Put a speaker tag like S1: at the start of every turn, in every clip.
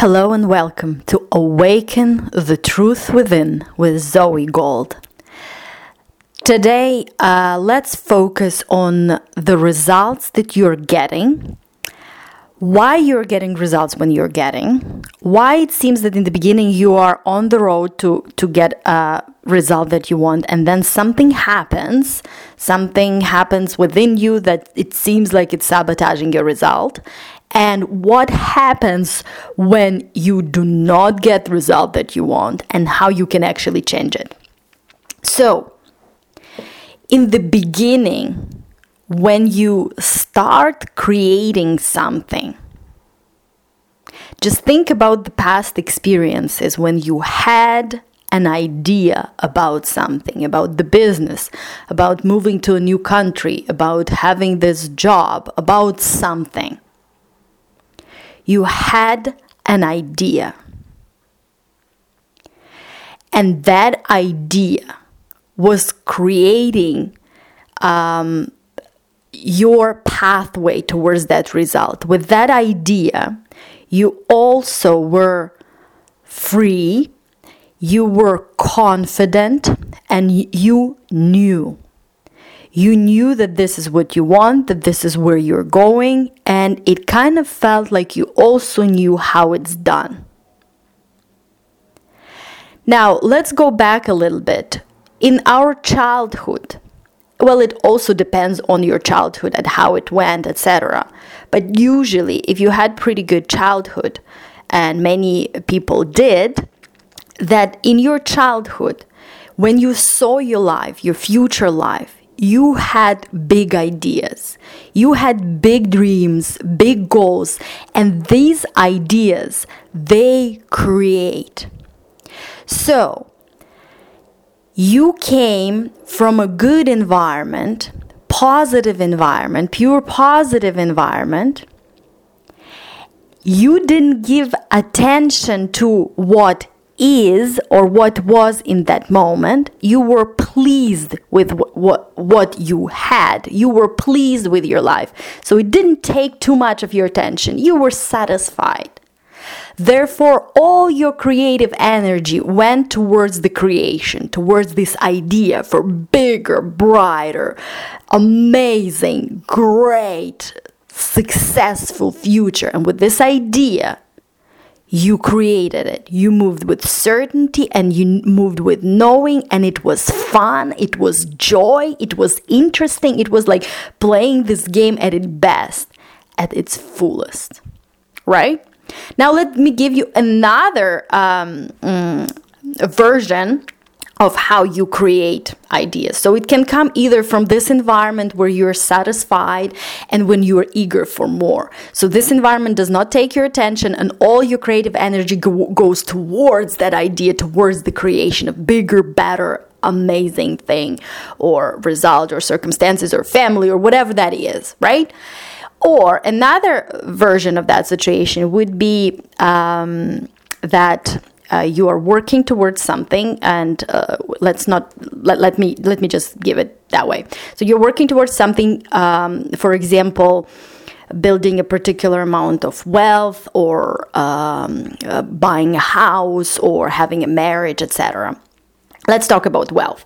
S1: Hello and welcome to Awaken the Truth Within with Zoe Gold. Today, uh, let's focus on the results that you're getting, why you're getting results when you're getting, why it seems that in the beginning you are on the road to, to get a result that you want, and then something happens, something happens within you that it seems like it's sabotaging your result and what happens when you do not get the result that you want and how you can actually change it. So, in the beginning, when you start creating something, just think about the past experiences when you had an idea about something, about the business, about moving to a new country, about having this job, about something you had an idea. And that idea was creating um, your pathway towards that result. With that idea, you also were free, you were confident, and you knew you knew that this is what you want, that this is where you're going, and it kind of felt like you also knew how it's done. Now, let's go back a little bit. In our childhood, well, it also depends on your childhood and how it went, etc. But usually, if you had pretty good childhood, and many people did, that in your childhood, when you saw your life, your future life, you had big ideas, you had big dreams, big goals, and these ideas they create. So, you came from a good environment, positive environment, pure positive environment. You didn't give attention to what is or what was in that moment you were pleased with what, what, what you had. You were pleased with your life. So it didn't take too much of your attention. You were satisfied. Therefore, all your creative energy went towards the creation, towards this idea for bigger, brighter, amazing, great, successful future. And with this idea, you created it. You moved with certainty and you moved with knowing, and it was fun, it was joy, it was interesting. It was like playing this game at its best, at its fullest, right? Now, let me give you another um, mm, version of how you create ideas. So it can come either from this environment where you're satisfied and when you are eager for more. So this environment does not take your attention and all your creative energy go- goes towards that idea, towards the creation of bigger, better, amazing thing or result or circumstances or family or whatever that is, right? Or another version of that situation would be um, that uh, you are working towards something and uh, let's not let, let me let me just give it that way. So you're working towards something um, for example building a particular amount of wealth or um, uh, buying a house or having a marriage etc let's talk about wealth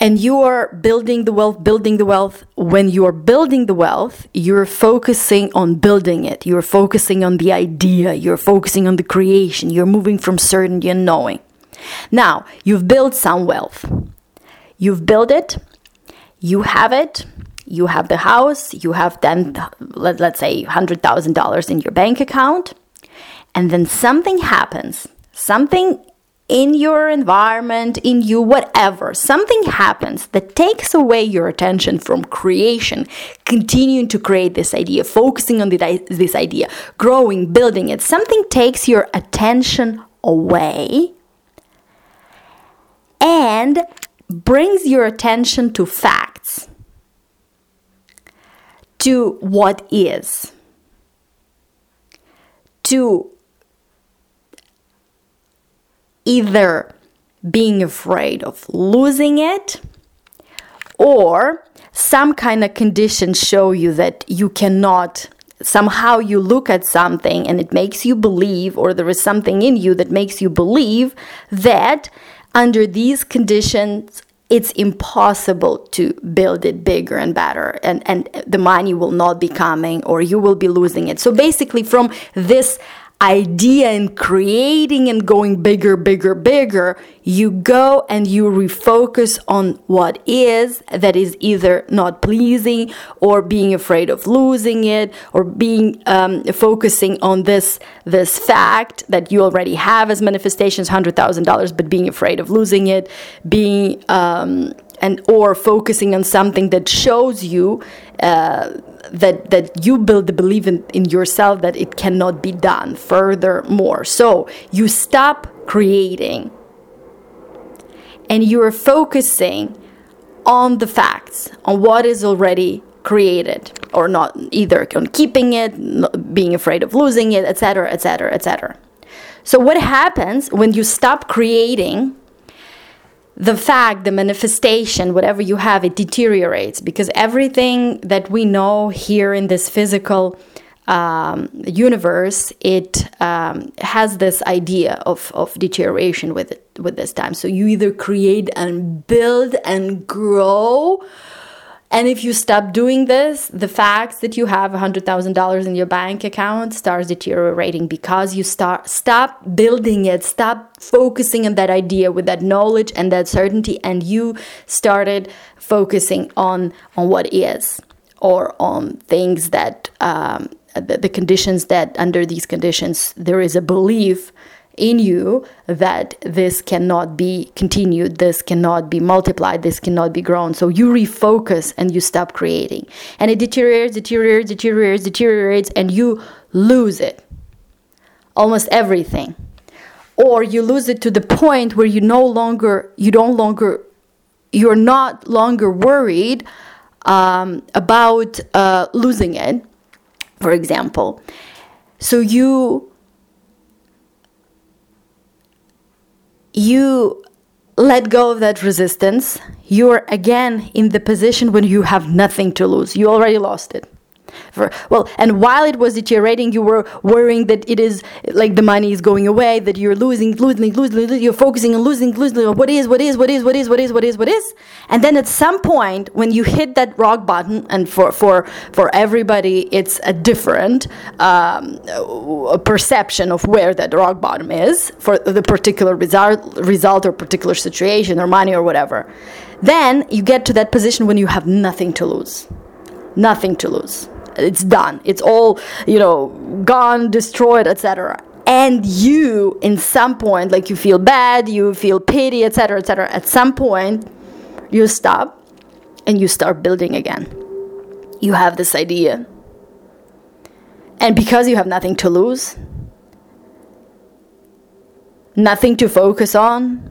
S1: and you are building the wealth, building the wealth. When you are building the wealth, you're focusing on building it. You're focusing on the idea. You're focusing on the creation. You're moving from certainty and knowing. Now, you've built some wealth. You've built it. You have it. You have the house. You have then, let, let's say, $100,000 in your bank account. And then something happens. Something in your environment, in you, whatever, something happens that takes away your attention from creation, continuing to create this idea, focusing on the, this idea, growing, building it, something takes your attention away and brings your attention to facts, to what is, to either being afraid of losing it or some kind of conditions show you that you cannot somehow you look at something and it makes you believe, or there is something in you that makes you believe that under these conditions, it's impossible to build it bigger and better and, and the money will not be coming or you will be losing it. So basically from this idea and creating and going bigger, bigger, bigger, you go and you refocus on what is that is either not pleasing or being afraid of losing it or being um, focusing on this this fact that you already have as manifestations, hundred thousand dollars, but being afraid of losing it, being um, and or focusing on something that shows you uh, that that you build the belief in, in yourself that it cannot be done furthermore. So you stop creating. And you're focusing on the facts on what is already created or not either on keeping it being afraid of losing it etc etc etc so what happens when you stop creating the fact, the manifestation, whatever you have, it deteriorates because everything that we know here in this physical um, universe, it um, has this idea of, of deterioration with it, with this time. So you either create and build and grow and if you stop doing this, the fact that you have $100,000 in your bank account starts deteriorating because you start stop building it, stop focusing on that idea with that knowledge and that certainty and you started focusing on on what is or on things that um, the, the conditions that under these conditions there is a belief in you that this cannot be continued, this cannot be multiplied, this cannot be grown. So you refocus and you stop creating. And it deteriorates, deteriorates, deteriorates, deteriorates, and you lose it. Almost everything. Or you lose it to the point where you no longer, you don't longer, you're not longer worried um, about uh, losing it, for example. So you you let go of that resistance, you're again in the position when you have nothing to lose. You already lost it. For, well, and while it was deteriorating, you were worrying that it is like the money is going away, that you're losing, losing, losing, losing you're focusing on losing, losing. What is, what is, what is, what is, what is, what is, what is? And then at some point, when you hit that rock bottom, and for for for everybody, it's a different um, perception of where that rock bottom is for the particular result, result or particular situation or money or whatever. Then you get to that position when you have nothing to lose, nothing to lose it's done. It's all you know gone destroyed etc and you in some point like you feel bad you feel pity etc etc at some point you stop and you start building again. You have this idea. And because you have nothing to lose nothing to focus on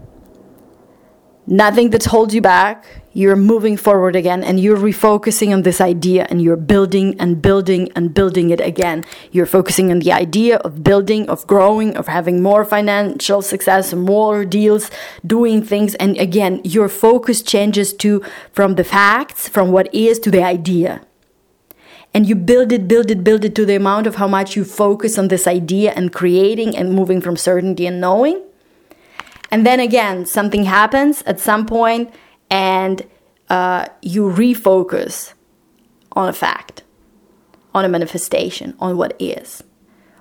S1: nothing that holds you back. You're moving forward again and you're refocusing on this idea and you're building and building and building it again. You're focusing on the idea of building, of growing, of having more financial success, more deals, doing things. And again, your focus changes to from the facts, from what is to the idea. And you build it, build it, build it to the amount of how much you focus on this idea and creating and moving from certainty and knowing and then again, something happens at some point and uh, you refocus on a fact, on a manifestation, on what is,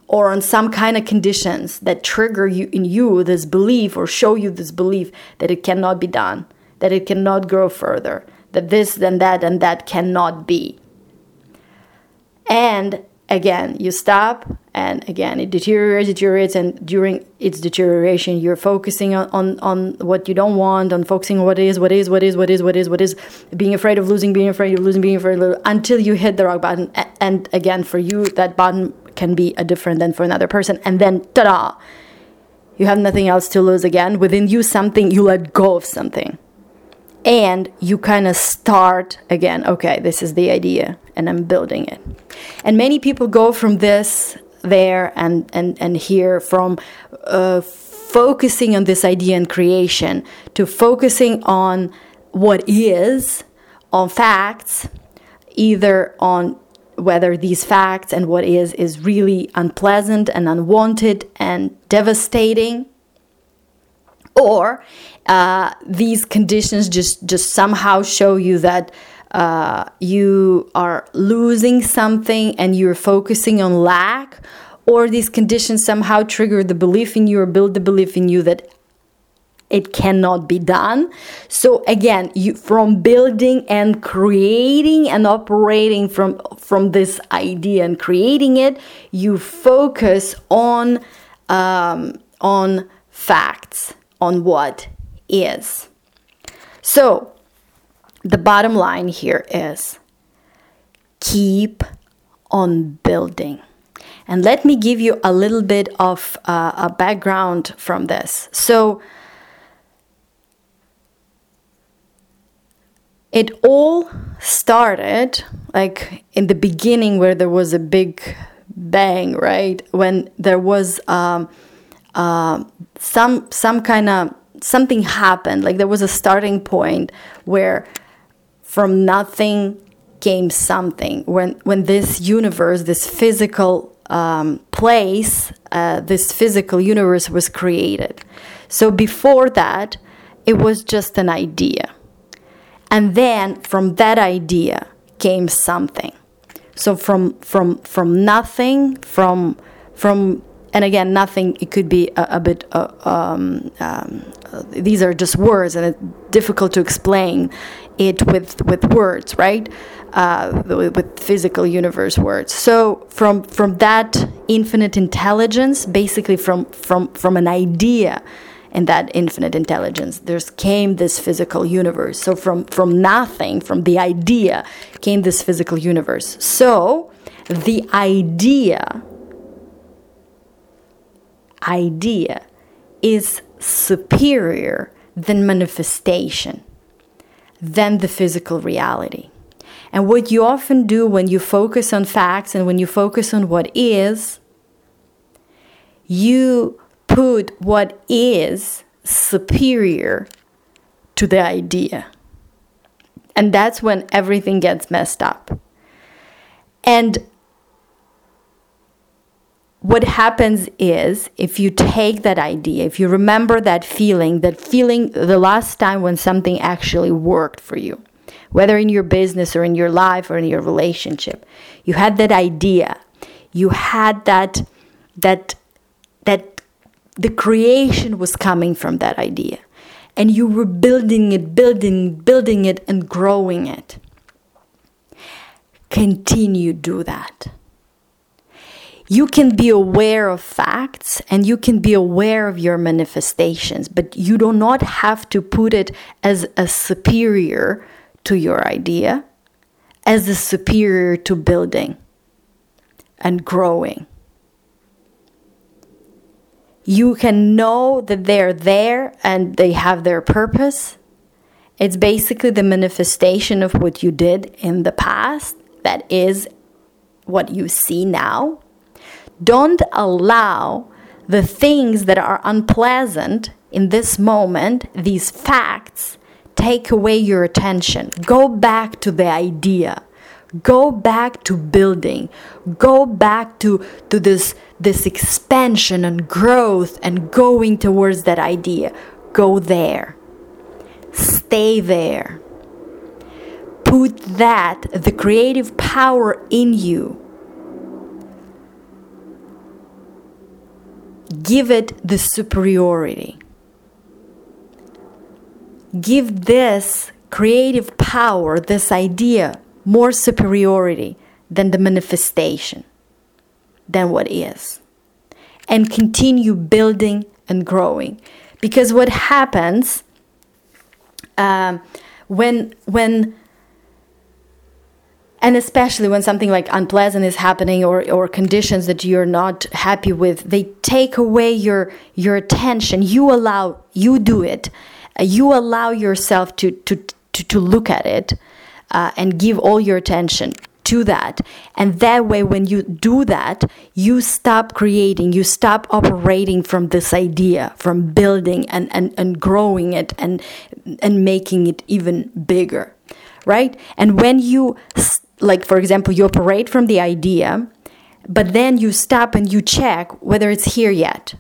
S1: or on some kind of conditions that trigger you in you this belief or show you this belief that it cannot be done, that it cannot grow further, that this and that and that cannot be. And again, you stop and again it deteriorates deteriorates and during its deterioration you're focusing on, on, on what you don't want on focusing on what is what is what is what is what is what is being afraid of losing being afraid of losing being afraid of until you hit the rock bottom. And again for you that bottom can be a different than for another person. And then ta-da! You have nothing else to lose again. Within you something you let go of something and you kind of start again okay this is the idea and i'm building it. And many people go from this there and, and, and here from uh, focusing on this idea and creation to focusing on what is, on facts, either on whether these facts and what is is really unpleasant and unwanted and devastating or uh, these conditions just just somehow show you that uh, you are losing something and you're focusing on lack or these conditions somehow trigger the belief in you or build the belief in you that it cannot be done. So again you from building and creating and operating from from this idea and creating it you focus on um, on facts on what is. So the bottom line here is keep on building. And let me give you a little bit of uh, a background from this. So it all started like in the beginning where there was a big bang right? When there was um, uh, some some kind of something happened. Like there was a starting point where from nothing came something. When when this universe this physical um, place uh, this physical universe was created. So before that it was just an idea. And then from that idea came something. So from from from nothing from from and again nothing it could be a, a bit uh, um, um, uh, these are just words and it's difficult to explain it with with words right? Uh, with, physical universe words. So from from that infinite intelligence basically from from from an idea and that infinite intelligence there's came this physical universe. So from from nothing from the idea came this physical universe. So the idea idea is superior than manifestation than the physical reality and what you often do when you focus on facts and when you focus on what is you put what is superior to the idea. And that's when everything gets messed up. And what happens is if you take that idea, if you remember that feeling, that feeling the last time when something actually worked for you, whether in your business or in your life or in your relationship, you had that idea, you had that that that the creation was coming from that idea. And you were building it, building, building it, and growing it. Continue do that. You can be aware of facts and you can be aware of your manifestations, but you do not have to put it as a superior to your idea, as a superior to building and growing you can know that they're there and they have their purpose. It's basically the manifestation of what you did in the past that is what you see now. Don't allow the things that are unpleasant in this moment, these facts, take away your attention. Go back to the idea. Go back to building. Go back to to this this expansion and growth and going towards that idea. Go there. Stay there. Put that the creative power in you give it the superiority give this creative power this idea more superiority than the manifestation, than what is. And continue building and growing. Because what happens um, when, when, and especially when something like unpleasant is happening or, or conditions that you're not happy with, they take away your, your attention. You allow, you do it. Uh, you allow yourself to, to, to, to look at it uh, and give all your attention to that. And that way, when you do that, you stop creating, you stop operating from this idea, from building and, and, and growing it and, and making it even bigger, right? And when you like for example, you operate from the idea, but then you stop and you check whether it's here yet.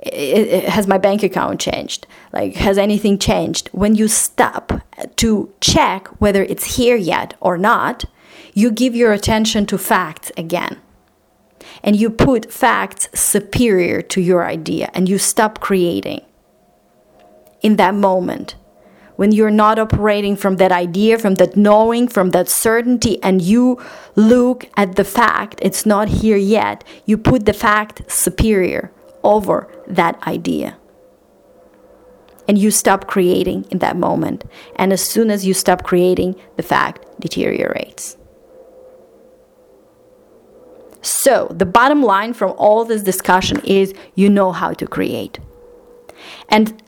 S1: It, it, has my bank account changed? Like, has anything changed? When you stop to check whether it's here yet or not, you give your attention to facts again. And you put facts superior to your idea and you stop creating in that moment when you're not operating from that idea, from that knowing, from that certainty, and you look at the fact, it's not here yet, you put the fact superior over that idea. And you stop creating in that moment. And as soon as you stop creating, the fact deteriorates. So, the bottom line from all this discussion is you know how to create. And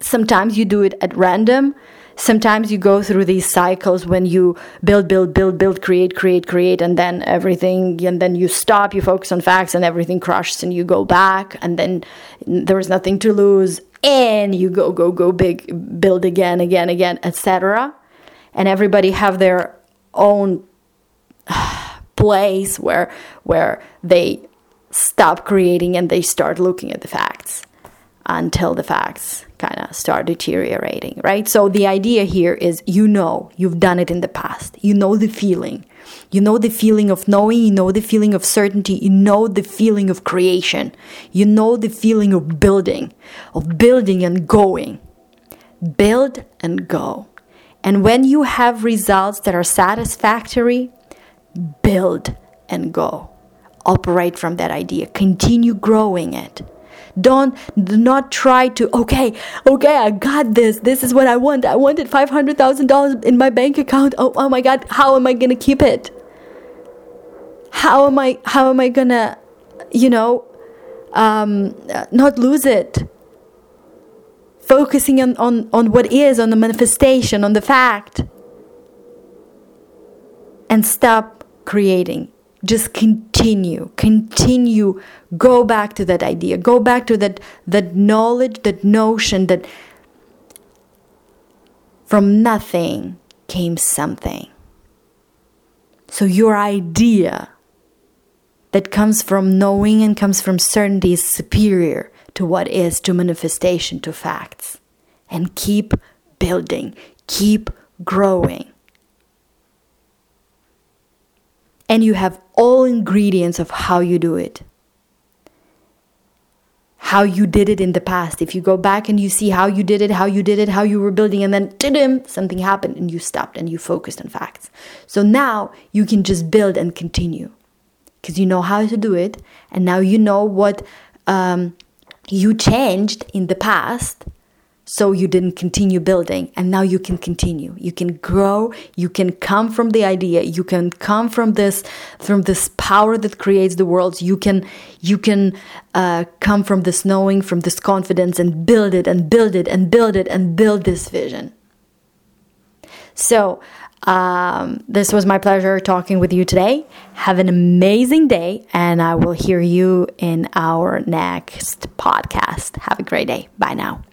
S1: sometimes you do it at random. Sometimes you go through these cycles when you build build build build create create create and then everything and then you stop you focus on facts and everything crushes and you go back and then there's nothing to lose and you go go go big build again again again etc and everybody have their own place where where they stop creating and they start looking at the facts until the facts kind of start deteriorating, right? So the idea here is you know, you've done it in the past. You know the feeling. You know the feeling of knowing, you know the feeling of certainty, you know the feeling of creation. You know the feeling of building, of building and going. Build and go. And when you have results that are satisfactory, build and go. Operate from that idea, continue growing it don't do not try to okay, okay, I got this. This is what I want. I wanted five hundred thousand dollars in my bank account. Oh, oh my God, how am I gonna keep it? How am I? How am I gonna, you know, um, not lose it? Focusing on, on, on what is, on the manifestation, on the fact, and stop creating just continue continue go back to that idea go back to that that knowledge that notion that from nothing came something. So your idea that comes from knowing and comes from certainty is superior to what is to manifestation to facts. And keep building keep growing and you have all ingredients of how you do it. How you did it in the past. If you go back and you see how you did it how you did it how you were building and then ta-dim, something happened and you stopped and you focused on facts. So now you can just build and continue. Because you know how to do it and now you know what um, you changed in the past so you didn't continue building and now you can continue you can grow you can come from the idea you can come from this from this power that creates the worlds you can you can uh, come from this knowing from this confidence and build it and build it and build it and build this vision so um, this was my pleasure talking with you today. Have an amazing day, and I will hear you in our next podcast. Have a great day. Bye now.